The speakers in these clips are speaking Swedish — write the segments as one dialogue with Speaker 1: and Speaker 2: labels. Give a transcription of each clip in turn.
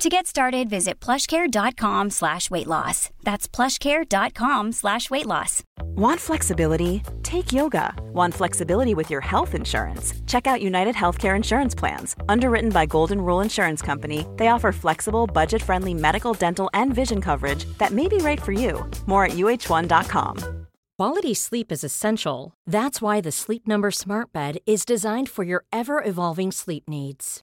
Speaker 1: To get started, visit plushcare.com slash weight loss. That's plushcare.com slash weight loss.
Speaker 2: Want flexibility? Take yoga. Want flexibility with your health insurance? Check out United Healthcare Insurance Plans. Underwritten by Golden Rule Insurance Company, they offer flexible, budget friendly medical, dental, and vision coverage that may be right for you. More at uh1.com.
Speaker 3: Quality sleep is essential. That's why the Sleep Number Smart Bed is designed for your ever evolving sleep needs.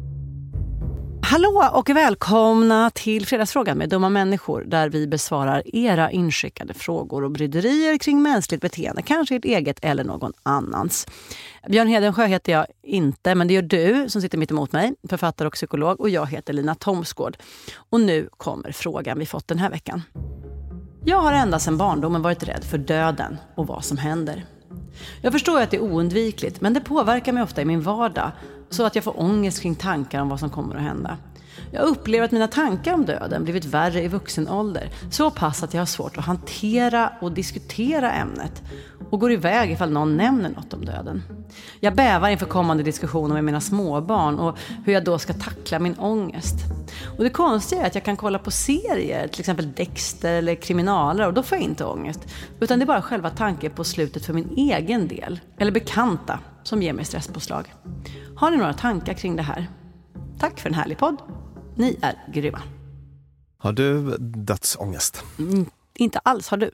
Speaker 4: Hallå och välkomna till Fredagsfrågan med dumma människor där vi besvarar era inskickade frågor och bryderier kring mänskligt beteende, kanske ert eget eller någon annans. Björn Hedensjö heter jag inte, men det gör du som sitter mitt emot mig, författare och psykolog. Och jag heter Lina Thomsgård. Och nu kommer frågan vi fått den här veckan. Jag har ända sedan barndomen varit rädd för döden och vad som händer. Jag förstår att det är oundvikligt, men det påverkar mig ofta i min vardag så att jag får ångest kring tankar om vad som kommer att hända. Jag upplever att mina tankar om döden blivit värre i vuxen ålder. Så pass att jag har svårt att hantera och diskutera ämnet och går iväg ifall någon nämner något om döden. Jag bävar inför kommande diskussioner med mina småbarn och hur jag då ska tackla min ångest. Och det konstiga är att jag kan kolla på serier, till exempel Dexter eller kriminaler och då får jag inte ångest. Utan det är bara själva tanken på slutet för min egen del, eller bekanta, som ger mig stresspåslag. Har ni några tankar kring det här? Tack för en härlig podd. Ni är grymma.
Speaker 5: Har du dödsångest?
Speaker 4: Mm, inte alls, har du?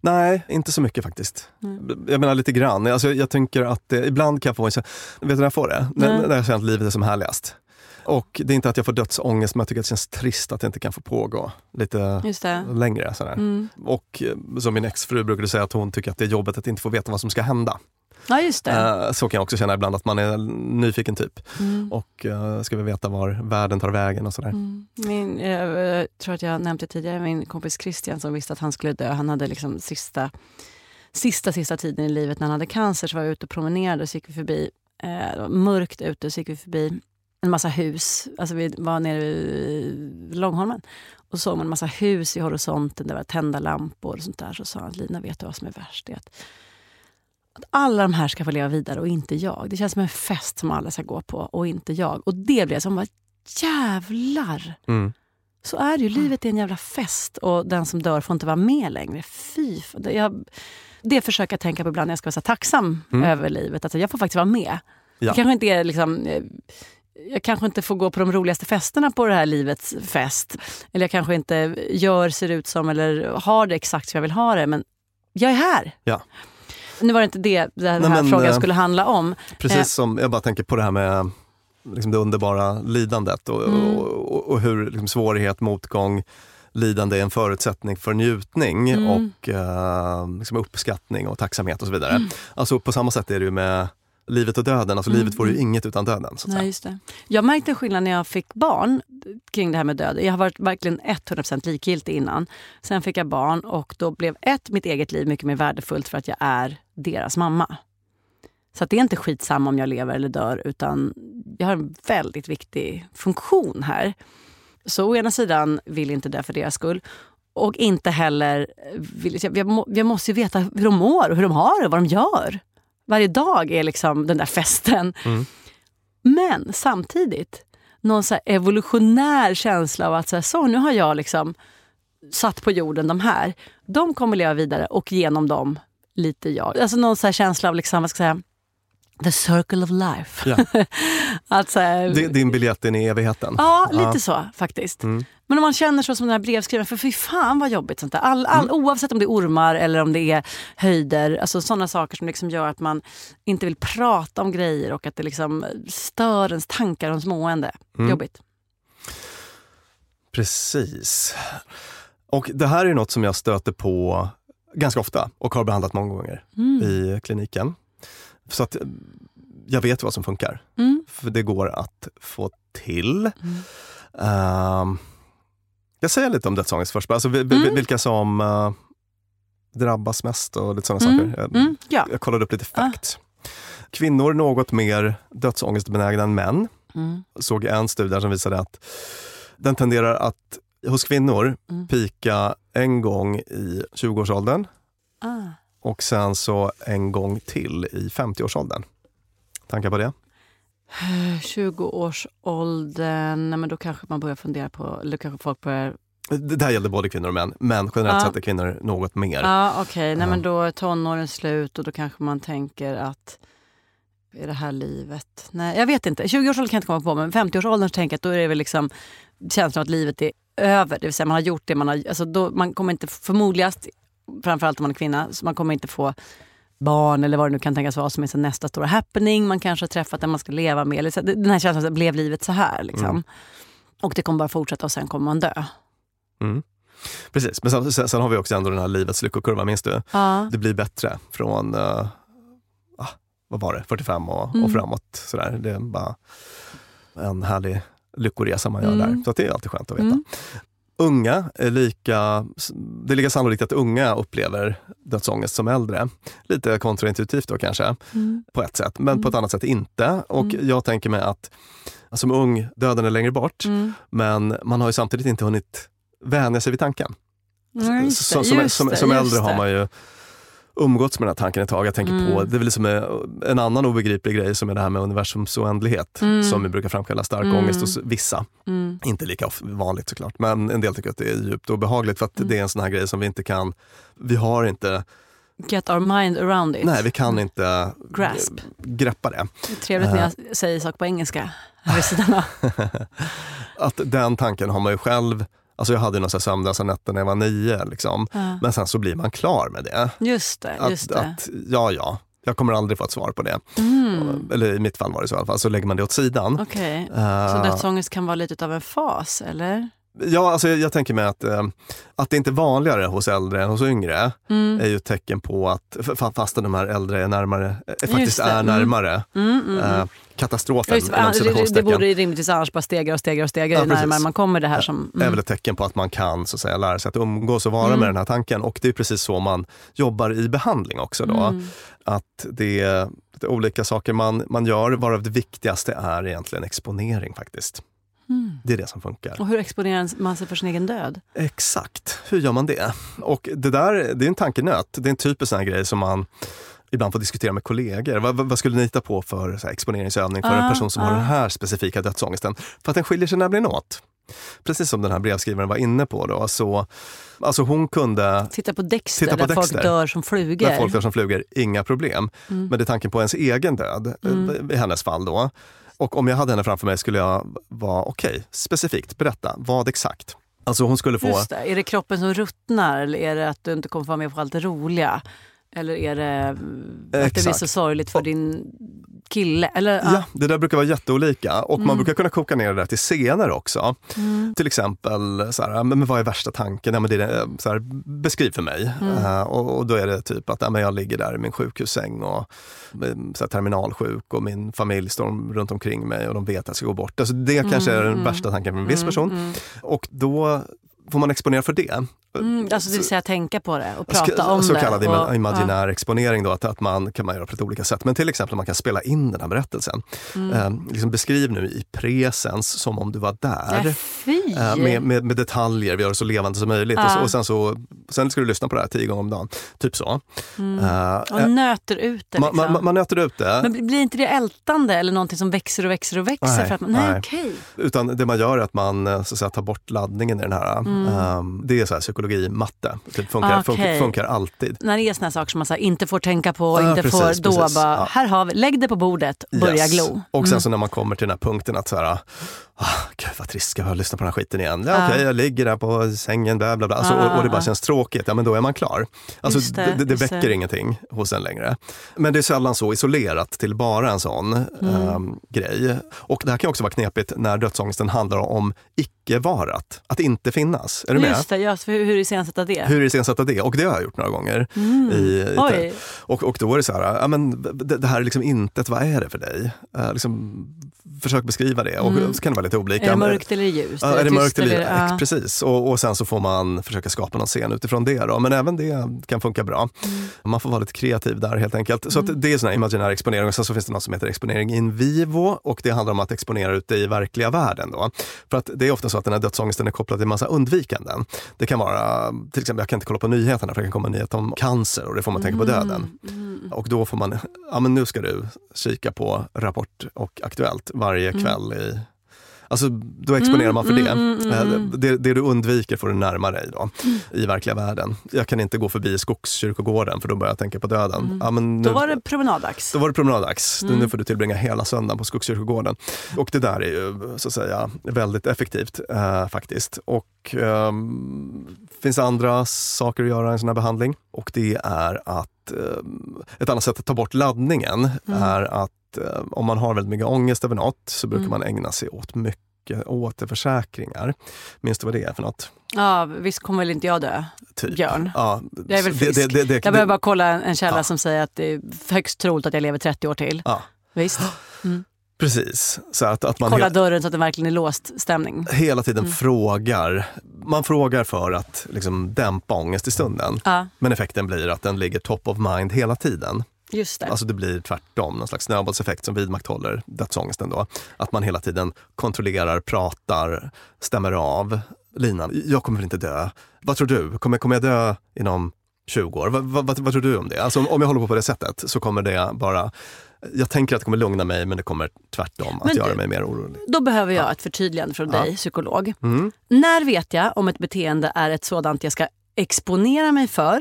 Speaker 5: Nej, inte så mycket faktiskt. Mm. Jag menar lite grann. Alltså, jag tänker att eh, ibland kan jag få en känsla, vet du när jag får det? När, när jag känner att livet är som härligast. Och det är inte att jag får dödsångest, men jag tycker att det känns trist att det inte kan få pågå lite längre. Sådär. Mm. Och eh, som min exfru brukade säga, att hon tycker att det är jobbigt att inte få veta vad som ska hända.
Speaker 4: Ja, just det.
Speaker 5: Eh, så kan jag också känna ibland, att man är nyfiken typ. Mm. Och uh, ska vi veta var världen tar vägen och sådär. Mm.
Speaker 4: Min, jag tror att jag nämnde tidigare, min kompis Christian som visste att han skulle dö, han hade liksom sista, sista, sista tiden i livet när han hade cancer, så var jag ute och promenerade och så gick vi förbi, eh, mörkt ute, så gick vi förbi en massa hus. Alltså vi var nere vid Långholmen och såg man en massa hus i horisonten, det var tända lampor och sånt där. Så sa han, Lina vet du vad som är värst? Det är att att alla de här ska få leva vidare och inte jag. Det känns som en fest som alla ska gå på och inte jag. Och det blev som att jävlar! Mm. Så är det ju. Livet är en jävla fest och den som dör får inte vara med längre. Fy! Jag, det försöker jag tänka på ibland när jag ska vara så tacksam mm. över livet. Alltså jag får faktiskt vara med. Ja. Jag kanske inte är liksom eh, jag kanske inte får gå på de roligaste festerna på det här livets fest. Eller jag kanske inte gör, ser ut som eller har det exakt som jag vill ha det. Men jag är här.
Speaker 5: Ja.
Speaker 4: Nu var det inte det den här men, frågan eh, skulle handla om.
Speaker 5: Precis eh. som, jag bara tänker på det här med liksom det underbara lidandet och, mm. och, och, och, hur liksom, svårighet, motgång, lidande är en förutsättning för njutning mm. och uh, liksom uppskattning och tacksamhet och så vidare. Mm. Alltså på samma sätt är det ju med livet och döden. Alltså mm. livet vore ju inget utan döden. Så
Speaker 4: Nej, just det. Jag märkte skillnad när jag fick barn kring det här med död. Jag har varit verkligen 100% likgiltig innan. Sen fick jag barn och då blev ett, mitt eget liv mycket mer värdefullt för att jag är deras mamma. Så det är inte skitsamma om jag lever eller dör utan jag har en väldigt viktig funktion här. Så å ena sidan vill jag inte dö för deras skull och inte heller... Vill, jag, jag måste ju veta hur de mår och hur de har det och vad de gör. Varje dag är liksom den där festen. Mm. Men samtidigt, någon så evolutionär känsla av att så, här, så nu har jag liksom satt på jorden de här. De kommer leva vidare och genom dem lite jag. Alltså någon så känsla av liksom, vad ska jag säga, The circle of life. Ja.
Speaker 5: alltså, din biljett in i evigheten?
Speaker 4: Ja, lite ja. så faktiskt. Mm. Men om man känner så som den här brevskrivaren, för fy fan vad jobbigt sånt där. All, all, mm. Oavsett om det är ormar eller om det är höjder, alltså sådana saker som liksom gör att man inte vill prata om grejer och att det liksom stör ens tankar och ens mående. Mm. Jobbigt.
Speaker 5: Precis. Och det här är något som jag stöter på ganska ofta och har behandlat många gånger mm. i kliniken. Så att jag vet vad som funkar. Mm. För det går att få till. Mm. Uh, jag säger lite om dödsångest först, alltså, mm. vilka som uh, drabbas mest och lite sådana mm. saker. Jag, mm. ja. jag kollade upp lite facts. Ah. Kvinnor något mer dödsångestbenägna än män. Mm. Såg en studie som visade att den tenderar att hos kvinnor mm. pika en gång i 20-årsåldern. Ah. Och sen så en gång till i 50-årsåldern. Tankar på det?
Speaker 4: 20-årsåldern, men då kanske man börjar fundera på, eller kanske folk börjar
Speaker 5: det där gällde både kvinnor och män, men generellt ja. sett är kvinnor något mer.
Speaker 4: Ja, Okej, okay. Nej, men då är tonåren slut och då kanske man tänker att är det här livet? Nej, jag vet inte. 20-årsåldern kan jag inte komma på, men 50-årsåldern tänker jag att då är det väl liksom känslan att livet är över. Det vill säga man har gjort det man har... Alltså då, man kommer inte förmodligast, framförallt om man är kvinna, så man kommer inte få barn eller vad det nu kan tänkas vara som är nästa stora happening. Man kanske har träffat den man ska leva med. Eller så, den här känslan, blev livet så här? Liksom. Mm. Och det kommer bara fortsätta och sen kommer man dö.
Speaker 5: Mm. Precis, men sen, sen, har vi också ändå den här livets lyckokurva, minns du? Ja. Det blir bättre från, uh, vad var det, 45 och, mm. och framåt. Sådär. Det är bara en härlig lyckoresa man gör mm. där. Så det är alltid skönt att veta. Mm. Unga är lika, det är lika sannolikt att unga upplever dödsångest som äldre. Lite kontraintuitivt då kanske, mm. på ett sätt, men på ett mm. annat sätt inte. Och mm. jag tänker mig att som ung, döden är längre bort,
Speaker 4: Mm.
Speaker 5: men man har ju samtidigt inte hunnit vänja sig vid tanken.
Speaker 4: Ja,
Speaker 5: som,
Speaker 4: det,
Speaker 5: som, som, som
Speaker 4: just
Speaker 5: äldre har man ju umgåtts med den här tanken ett tag. Jag tänker
Speaker 4: Mm.
Speaker 5: på, det är väl liksom en annan obegriplig grej som är det här med universums oändlighet
Speaker 4: Mm.
Speaker 5: som vi brukar framkalla stark
Speaker 4: Mm.
Speaker 5: ångest hos vissa.
Speaker 4: Mm.
Speaker 5: Inte lika vanligt såklart, men en del tycker att det är djupt obehagligt för att
Speaker 4: Mm.
Speaker 5: det är en sån här grej som vi inte kan, vi har inte,
Speaker 4: Get our mind around it.
Speaker 5: nej vi kan inte
Speaker 4: Grasp.
Speaker 5: greppa det.
Speaker 4: Det trevligt när jag säger saker på engelska här.
Speaker 5: Att den tanken har man ju själv, alltså jag hade några sömnlösa nätter när jag var nio liksom.
Speaker 4: Ja.
Speaker 5: Men sen så blir man klar med det.
Speaker 4: Just det,
Speaker 5: Att,
Speaker 4: just det.
Speaker 5: att ja, ja, jag kommer aldrig få ett svar på det.
Speaker 4: Mm.
Speaker 5: Eller i mitt fall var det så i alla fall, så lägger man det åt sidan.
Speaker 4: Okej,
Speaker 5: Eh,
Speaker 4: så dödsångest kan vara lite av en fas, eller?
Speaker 5: Ja, alltså jag, jag tänker mig att, eh, att det inte är vanligare hos äldre än hos yngre
Speaker 4: Mm.
Speaker 5: är ju ett tecken på att, fastän de här äldre är närmare, eh, faktiskt
Speaker 4: det,
Speaker 5: är
Speaker 4: mm.
Speaker 5: närmare
Speaker 4: Mm, mm,
Speaker 5: eh,
Speaker 4: mm.
Speaker 5: katastrofen.
Speaker 4: Just, det, det, det borde rimligtvis annars bara stegra och stegra och stegra
Speaker 5: Ja,
Speaker 4: ju närmare man kommer det här som...
Speaker 5: är väl ett tecken på att man kan så att säga, lära sig att umgås och vara
Speaker 4: Mm.
Speaker 5: med den här tanken. Och det är precis så man jobbar i behandling också. Då.
Speaker 4: Mm.
Speaker 5: Att det är, det är olika saker man, man gör, varav det viktigaste är egentligen exponering faktiskt.
Speaker 4: Mm.
Speaker 5: Det är det som funkar.
Speaker 4: Och hur exponerar man sig för sin egen död?
Speaker 5: Exakt, hur gör man det? Och det där det är en tankenöt. Det är en typisk sån här grej som man ibland får diskutera med kollegor. Vad, vad skulle ni hitta på för här, exponeringsövning för en
Speaker 4: Ah,
Speaker 5: person som har
Speaker 4: ah.
Speaker 5: den här specifika dödsångesten? För att den skiljer sig nämligen åt. Precis som den här brevskrivaren var inne på då, så alltså hon kunde
Speaker 4: Titta på Dexter,
Speaker 5: Titta på
Speaker 4: där
Speaker 5: Dexter.
Speaker 4: folk dör som flugor.
Speaker 5: när folk dör som flugor, inga problem.
Speaker 4: Mm.
Speaker 5: Men det är tanken på ens egen död,
Speaker 4: Mm.
Speaker 5: i hennes fall då. Och om jag hade henne framför mig skulle jag vara, okej, specifikt, berätta, vad exakt? Alltså hon skulle få...
Speaker 4: Just det. Är det kroppen som ruttnar eller är det att du inte kommer få vara med på allt det roliga? Eller är det att det blir
Speaker 5: Exakt.
Speaker 4: så sorgligt för din kille? Eller,
Speaker 5: Ja, det där brukar vara jätteolika och man
Speaker 4: Mm.
Speaker 5: brukar kunna koka ner det där till scener också.
Speaker 4: Mm.
Speaker 5: Till exempel, så här, men vad är värsta tanken? Ja, men det är, det, så här, beskriv för mig.
Speaker 4: Mm.
Speaker 5: Eh, och, och då är det typ att ja, men jag ligger där i min sjukhussäng och eh, så här, terminalsjuk och min familj står runt omkring mig och de vet att jag ska gå bort. Alltså, det kanske är den
Speaker 4: mm.
Speaker 5: värsta tanken för en viss person.
Speaker 4: Mm,
Speaker 5: Och då får man exponera för det.
Speaker 4: Mm. Alltså det vill säga tänka på det och prata om
Speaker 5: så
Speaker 4: det.
Speaker 5: kallad
Speaker 4: och-
Speaker 5: ima- imaginär exponering då, att, att man kan man göra på lite olika sätt. Men till exempel man kan spela in den här berättelsen.
Speaker 4: Mm.
Speaker 5: Eh, liksom beskriv nu i presens som om du var där.
Speaker 4: Ja!
Speaker 5: Eh, med, med, med detaljer, vi gör det så levande som möjligt.
Speaker 4: Ja.
Speaker 5: Och, så, och sen, så, sen ska du lyssna på det här tio gånger om dagen. Typ så.
Speaker 4: Mm.
Speaker 5: Eh,
Speaker 4: och nöter ut det.
Speaker 5: man,
Speaker 4: Liksom.
Speaker 5: man, man nöter ut det.
Speaker 4: Men blir- inte det ältande eller någonting som växer och växer och växer?
Speaker 5: Nej,
Speaker 4: för att man, nej,
Speaker 5: nej.
Speaker 4: okej.
Speaker 5: Utan det man gör är att man eh, så att säga, tar bort laddningen i den här.
Speaker 4: Mm.
Speaker 5: eh, det är så här psykologi, matte. Typ funkar,
Speaker 4: Ah,
Speaker 5: funkar, funkar alltid.
Speaker 4: När det är såna saker som man så här, inte får tänka på,
Speaker 5: Ja,
Speaker 4: inte
Speaker 5: precis,
Speaker 4: får, då
Speaker 5: precis.
Speaker 4: bara,
Speaker 5: Ja.
Speaker 4: här har vi, lägg det på bordet, börja
Speaker 5: Yes.
Speaker 4: glo.
Speaker 5: Och sen
Speaker 4: Mm.
Speaker 5: så när man kommer till den här punkten att så här, ah, gud vad trist, ska jag lyssna på den här skiten igen? Ja,
Speaker 4: Ja.
Speaker 5: Okej, jag ligger där på sängen, bla bla bla. Alltså, och, och det bara
Speaker 4: ja.
Speaker 5: känns tråkigt, ja men då är man klar. Alltså,
Speaker 4: Just det,
Speaker 5: det, det, det väcker
Speaker 4: det.
Speaker 5: ingenting hos en längre. Men det är sällan så isolerat till bara en sån
Speaker 4: Mm.
Speaker 5: ehm, grej. Och det här kan också vara knepigt när dödsångesten handlar om icke-varat, att inte finnas. Är du med?
Speaker 4: Just det, ja, så hur, hur iscensätta det?
Speaker 5: Hur iscensätta det? Och det har jag gjort några gånger.
Speaker 4: Mm.
Speaker 5: I, i, och, och då är det så här, ja, men det, det här är liksom intet, vad är det för dig? Eh, liksom, försök beskriva det och
Speaker 4: Mm.
Speaker 5: så kan det vara lite olika.
Speaker 4: Är det mörkt eller ljust?
Speaker 5: Ja, är det mörkt eller
Speaker 4: ja.
Speaker 5: ex- Precis, och, och sen så får man försöka skapa någon scen utifrån det. Då. Men även det kan funka bra.
Speaker 4: Mm.
Speaker 5: Man får vara lite kreativ där helt enkelt. Så att det är sån här imaginär exponering och sen så finns det något som heter exponering in vivo och det handlar om att exponera ute i verkliga världen. Då. För att det är ofta så att den här dödsångesten är kopplad till massa undvikanden. Det kan vara, till exempel jag kan inte kolla på nyheterna för det kan komma en nyhet om cancer och det får man tänka på döden.
Speaker 4: Mm.
Speaker 5: Och då får man, ja men nu ska du kika på Rapport och Aktuellt varje kväll i Alltså då exponerar man för
Speaker 4: Mm,
Speaker 5: det.
Speaker 4: mm, mm,
Speaker 5: Eh,
Speaker 4: mm.
Speaker 5: det. Det du undviker får du närma dig då, i verkliga världen. Jag kan inte gå förbi Skogskyrkogården för då börjar jag tänka på döden. Ja, men nu,
Speaker 4: Då var det promenaddags.
Speaker 5: då var det promenaddags. Nu får du tillbringa hela söndagen på Skogskyrkogården. Och det där är ju så att säga väldigt effektivt eh, faktiskt. Och ehm, finns andra saker att göra i en sån här behandling. Och det är att ehm, ett annat sätt att ta bort laddningen
Speaker 4: Mm.
Speaker 5: är att eh, om man har väldigt mycket ångest över något så brukar
Speaker 4: Mm.
Speaker 5: man ägna sig åt mycket återförsäkringar. Minns du vad det är för något?
Speaker 4: Ja, visst kommer väl inte jag dö?
Speaker 5: Typ.
Speaker 4: Björn.
Speaker 5: Ja,
Speaker 4: Jag är väl frisk.
Speaker 5: det- det- det-
Speaker 4: Jag behöver bara kolla en, källa
Speaker 5: Ja.
Speaker 4: som säger att det är högst troligt att jag lever 30 år till.
Speaker 5: Ja.
Speaker 4: Visst?
Speaker 5: Precis. Så att, att man
Speaker 4: Kolla dörren så att den verkligen är låst stämning.
Speaker 5: hela tiden
Speaker 4: Mm.
Speaker 5: frågar. Man frågar för att liksom dämpa ångest i stunden.
Speaker 4: Ja.
Speaker 5: Men effekten blir att den ligger top of mind hela tiden.
Speaker 4: Just det.
Speaker 5: Alltså det blir tvärtom, någon slags snöbollseffekt som vidmakthåller dödsångesten. Då. Att man hela tiden kontrollerar, pratar, stämmer av linan. Jag kommer väl inte dö. Vad tror du? Kommer, kommer jag dö inom 20 år? Vad, vad, vad tror du om det? Alltså om jag håller på på det sättet så kommer det bara jag tänker att det kommer lugna mig men det kommer tvärtom
Speaker 4: Men
Speaker 5: att göra mig mer orolig.
Speaker 4: Då behöver jag ett förtydligande från
Speaker 5: Ja.
Speaker 4: dig, psykolog.
Speaker 5: Mm.
Speaker 4: När vet jag om ett beteende är ett sådant jag ska exponera mig för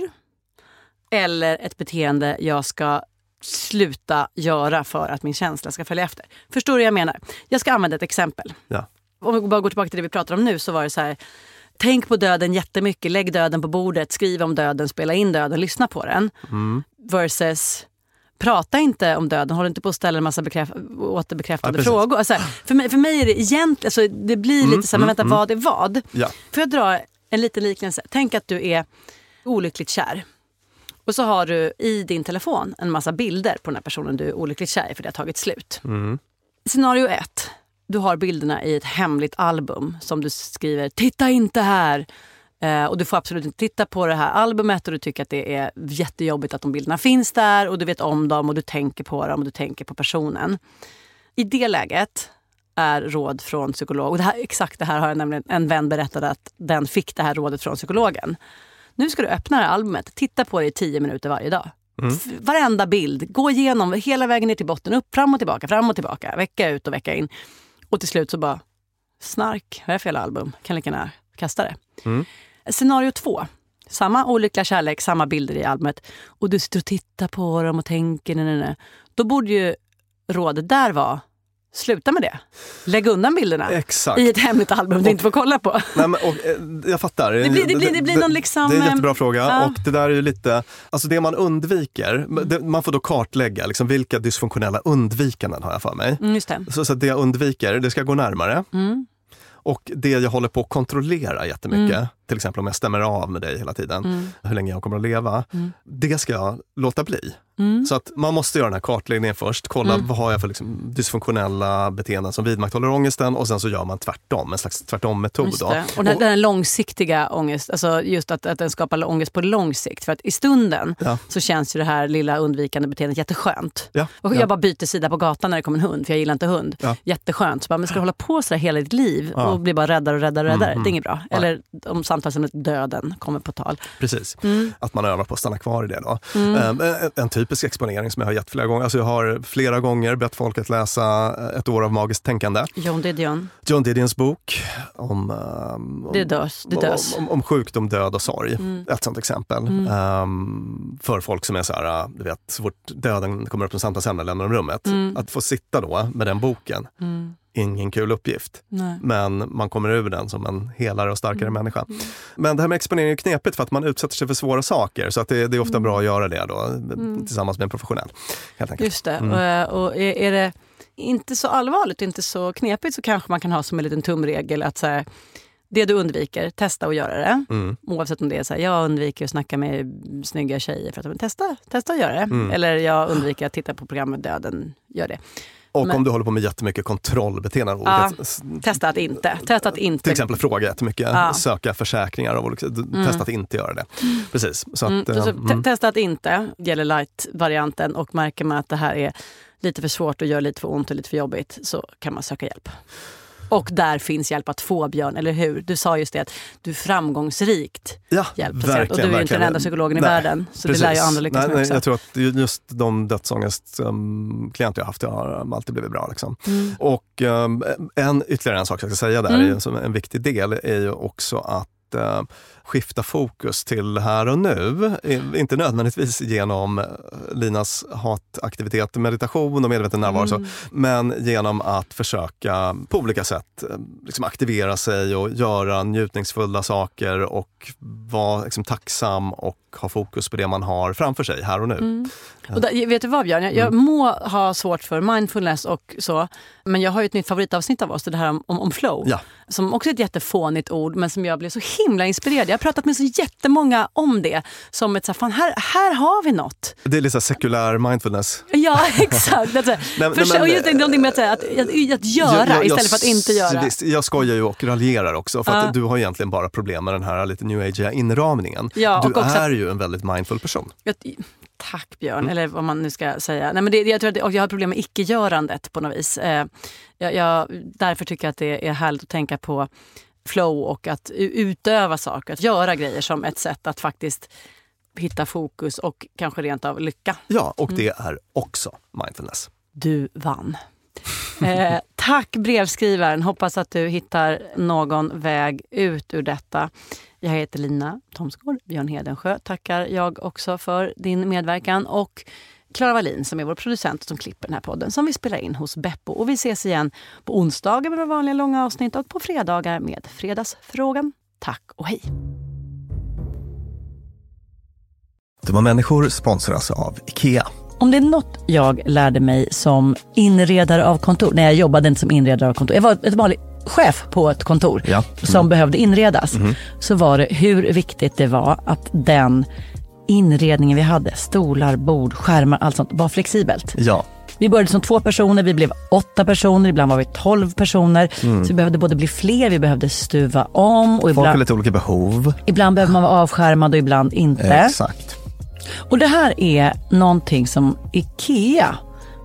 Speaker 4: eller ett beteende jag ska sluta göra för att min känsla ska följa efter? Förstår du vad jag menar? Jag ska använda ett exempel.
Speaker 5: Ja.
Speaker 4: Om vi bara går tillbaka till det vi pratar om nu så var det så här. Tänk på döden jättemycket, lägg döden på bordet, skriv om döden, spela in döden, lyssna på den.
Speaker 5: Mm.
Speaker 4: Versus Prata inte om döden, håll inte på att ställa en massa bekräf- återbekräftande
Speaker 5: Ja,
Speaker 4: frågor. Alltså, för, mig, för mig är det egentligen, alltså, det blir
Speaker 5: Mm,
Speaker 4: lite så här, men vänta vad är vad?
Speaker 5: Ja.
Speaker 4: Får jag dra en liten liknelse? Tänk att du är olyckligt kär. Och så har du i din telefon en massa bilder på den här personen du är olyckligt kär i för det har tagit slut.
Speaker 5: Mm.
Speaker 4: Scenario ett. Du har bilderna i ett hemligt album som du skriver “Titta inte här!” eh, och du får absolut inte titta på det här albumet och du tycker att det är jättejobbigt att de bilderna finns där och du vet om dem och du tänker på dem och du tänker på personen. I det läget är råd från psykolog, och det här, exakt det här har jag nämligen en vän berättade att den fick det här rådet från psykologen. Nu ska du öppna det här albumet, titta på det i tio minuter varje dag. F- Varenda bild, gå igenom hela vägen ner till botten, upp, fram och tillbaka, fram och tillbaka, vecka ut och vecka in. Och till slut så bara, snark, vad är det för jävla album? Kan lika gärna kasta det.
Speaker 5: Mm.
Speaker 4: Scenario två. Samma olyckliga kärlek, samma bilder i albumet. Och du sitter och tittar på dem och tänker, nej, nej, nej. Då borde ju rådet där vara, sluta med det. Lägg undan bilderna
Speaker 5: Exakt.
Speaker 4: i ett hemligt album du inte får kolla på.
Speaker 5: Nej, men, och, eh, jag fattar.
Speaker 4: Det blir- det blir- det blir någon liksom,
Speaker 5: Det är en
Speaker 4: eh,
Speaker 5: jättebra fråga.
Speaker 4: ja.
Speaker 5: Och det där är ju lite, alltså det man undviker, det, man får då kartlägga liksom, vilka dysfunktionella undvikanden har jag för mig.
Speaker 4: Mm, just det.
Speaker 5: Så, så det jag undviker, det ska gå närmare.
Speaker 4: Mm.
Speaker 5: Och det jag håller på att kontrollera jättemycket, till exempel om jag stämmer av med dig hela tiden,
Speaker 4: Mm.
Speaker 5: hur länge jag kommer att leva, det ska jag låta bli.
Speaker 4: Mm.
Speaker 5: Så att man måste göra den här kartläggningen först, kolla
Speaker 4: Mm.
Speaker 5: vad har jag för liksom dysfunktionella beteenden som vidmakthåller ångesten och sen så gör man tvärtom, en slags tvärtom-metod. Då.
Speaker 4: det. Och den, den långsiktiga ångest, alltså just att, att den skapar ångest på lång sikt. För att i stunden
Speaker 5: Ja.
Speaker 4: så känns ju det här lilla undvikande beteendet jätteskönt.
Speaker 5: Ja,
Speaker 4: Och
Speaker 5: ja.
Speaker 4: jag bara byter sida på gatan när det kommer en hund, för jag gillar inte hund.
Speaker 5: Ja.
Speaker 4: Jätteskönt. Så bara, men ska du hålla på så där hela ditt liv
Speaker 5: Ja.
Speaker 4: och bli bara räddare och räddare och räddare?
Speaker 5: Mm,
Speaker 4: Det är inget bra. Eller om samtalsämnet döden kommer på tal.
Speaker 5: Precis,
Speaker 4: Mm.
Speaker 5: att man övar på att stanna kvar i det. Då. Ehm, en, en typisk exponering som jag har gett flera gånger, alltså jag har flera gånger bett folk att läsa Ett år av magiskt tänkande.
Speaker 4: John Didion.
Speaker 5: John Didions bok om, om
Speaker 4: Det dös. Det dös.
Speaker 5: Om, om, om sjukdom, död och sorg.
Speaker 4: Mm.
Speaker 5: Ett sånt exempel. Ehm, för folk som är så här, du vet, så fort döden kommer upp som samtalsämne lämnar de rummet.
Speaker 4: Mm.
Speaker 5: Att få sitta då med den boken,
Speaker 4: Mm.
Speaker 5: Ingen kul uppgift.
Speaker 4: Nej.
Speaker 5: Men man kommer ur den som en helare och starkare
Speaker 4: Mm.
Speaker 5: människa. Men det här med exponering är knepigt för att man utsätter sig för svåra saker. Så att det, det är ofta bra att göra det då, tillsammans med en professionell. Helt enkelt.
Speaker 4: Mm. Just det.
Speaker 5: Mm.
Speaker 4: Och, eh, och är, är det inte så allvarligt, inte så knepigt så kanske man kan ha som en liten tumregel att så här, det du undviker, testa att göra det.
Speaker 5: Mm.
Speaker 4: Oavsett om det är så här, jag undviker att snacka med snygga tjejer. För att, men testa, testa att göra det.
Speaker 5: Mm.
Speaker 4: Eller jag undviker att titta på programmet Döden, gör det.
Speaker 5: Och
Speaker 4: Men-
Speaker 5: om du håller på med jättemycket kontrollbeteenden. av
Speaker 4: Ja.
Speaker 5: olika-
Speaker 4: Testa att inte. Testa att inte.
Speaker 5: Till exempel fråga jättemycket,
Speaker 4: Ja.
Speaker 5: söka försäkringar av olika d- Testa att inte göra det. Precis. Så
Speaker 4: Mm,
Speaker 5: att, eh,
Speaker 4: så,
Speaker 5: mm.
Speaker 4: te- Testa att inte, gäller light-varianten. Och märker man att det här är lite för svårt och gör lite för ont och lite för jobbigt så kan man söka hjälp. Och där finns hjälp att få, Björn, eller hur? Du sa just det att du framgångsrikt
Speaker 5: ja,
Speaker 4: hjälpplacerad. Och du är ju inte den enda psykologen i
Speaker 5: Nej,
Speaker 4: världen. Så det lär ju andra lyckas
Speaker 5: nej,
Speaker 4: med också.
Speaker 5: Jag tror att ju- just de dödsångestklienter jag haft, jag har alltid blivit bra. Liksom.
Speaker 4: Mm.
Speaker 5: Och um, en, ytterligare en sak jag ska säga där,
Speaker 4: Mm.
Speaker 5: som en viktig del, är ju också att eh, skifta fokus till här och nu. Inte nödvändigtvis genom eh, Linas hataktivitet, meditation och medveten närvaro,
Speaker 4: Mm.
Speaker 5: så, men genom att försöka på olika sätt eh, liksom aktivera sig och göra njutningsfulla saker och vara liksom, tacksam och ha fokus på det man har framför sig här och nu.
Speaker 4: Mm. Och där, vet du vad Björn, jag, jag
Speaker 5: Mm.
Speaker 4: må ha svårt för mindfulness och så, men jag har ju ett nytt favoritavsnitt av oss, det här om, om, om flow.
Speaker 5: Ja.
Speaker 4: Som också är ett jättefånigt ord, men som jag blev så himla inspirerad. Jag har pratat med så jättemånga om det. Som ett så här, fan här, här har vi något.
Speaker 5: Det är lite sekulär mindfulness.
Speaker 4: Ja, exakt. Alltså,
Speaker 5: men-
Speaker 4: för,
Speaker 5: men-
Speaker 4: och just någonting med att, att, att, att göra
Speaker 5: Jag- jag-
Speaker 4: istället för att inte göra.
Speaker 5: Visst, jag skojar ju och raljerar också för att du har egentligen bara problem med den här lite new age inramningen.
Speaker 4: Ja,
Speaker 5: du
Speaker 4: också
Speaker 5: är ju en väldigt mindful person.
Speaker 4: Jag, Tack Björn, mm. eller vad man nu ska säga. Nej, men det, jag, tror att, och jag har problem med icke-görandet på något vis. Eh, jag, jag, därför tycker jag att det är härligt att tänka på flow och att utöva saker, att göra grejer som ett sätt att faktiskt hitta fokus och kanske rent av lycka.
Speaker 5: Ja, och det mm. är också mindfulness.
Speaker 4: Du vann. Eh, tack brevskrivaren. Hoppas att du hittar någon väg ut ur detta. Jag heter Lina Thomsgård. Björn Hedensjö tackar jag också för din medverkan. Och Klara Wallin som är vår producent som klipper den här podden som vi spelar in hos Beppo. Och vi ses igen på onsdagar med våra vanliga långa avsnitt och på fredagar med Fredagsfrågan. Tack och hej!
Speaker 5: Dumma människor sponsras av IKEA.
Speaker 6: Om det är något jag lärde mig som inredare av kontor, när jag jobbade inte som inredare av kontor, jag var ett vanligt chef på ett kontor ja. mm. som behövde inredas, mm. så var det hur viktigt det var att den inredningen vi hade, stolar, bord, skärmar, allt sånt, var flexibelt.
Speaker 5: Ja.
Speaker 6: Vi började som två personer, vi blev åtta personer, ibland var vi tolv personer. Mm. Så vi behövde både bli fler, vi behövde stuva om.
Speaker 5: Och ibland, Folk har lite olika behov.
Speaker 6: Ibland behöver man vara avskärmad och ibland inte.
Speaker 5: Exakt.
Speaker 6: Och det här är någonting som IKEA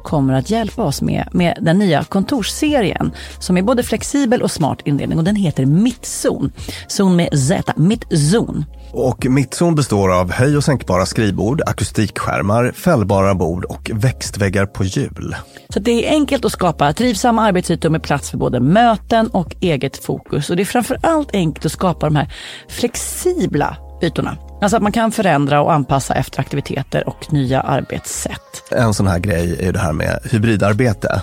Speaker 6: kommer att hjälpa oss med, med den nya kontorsserien som är både flexibel och smart inredning och den heter Mittzon. Zon med Z, Mittzon.
Speaker 5: Och Mittzon består av höj och sänkbara skrivbord, akustikskärmar, fällbara bord och växtväggar på hjul.
Speaker 6: Så det är enkelt att skapa trivsamma arbetsytor med plats för både möten och eget fokus. Och det är framför allt enkelt att skapa de här flexibla ytorna. Alltså att man kan förändra och anpassa efter aktiviteter och nya arbetssätt.
Speaker 5: En sån här grej är det här med hybridarbete.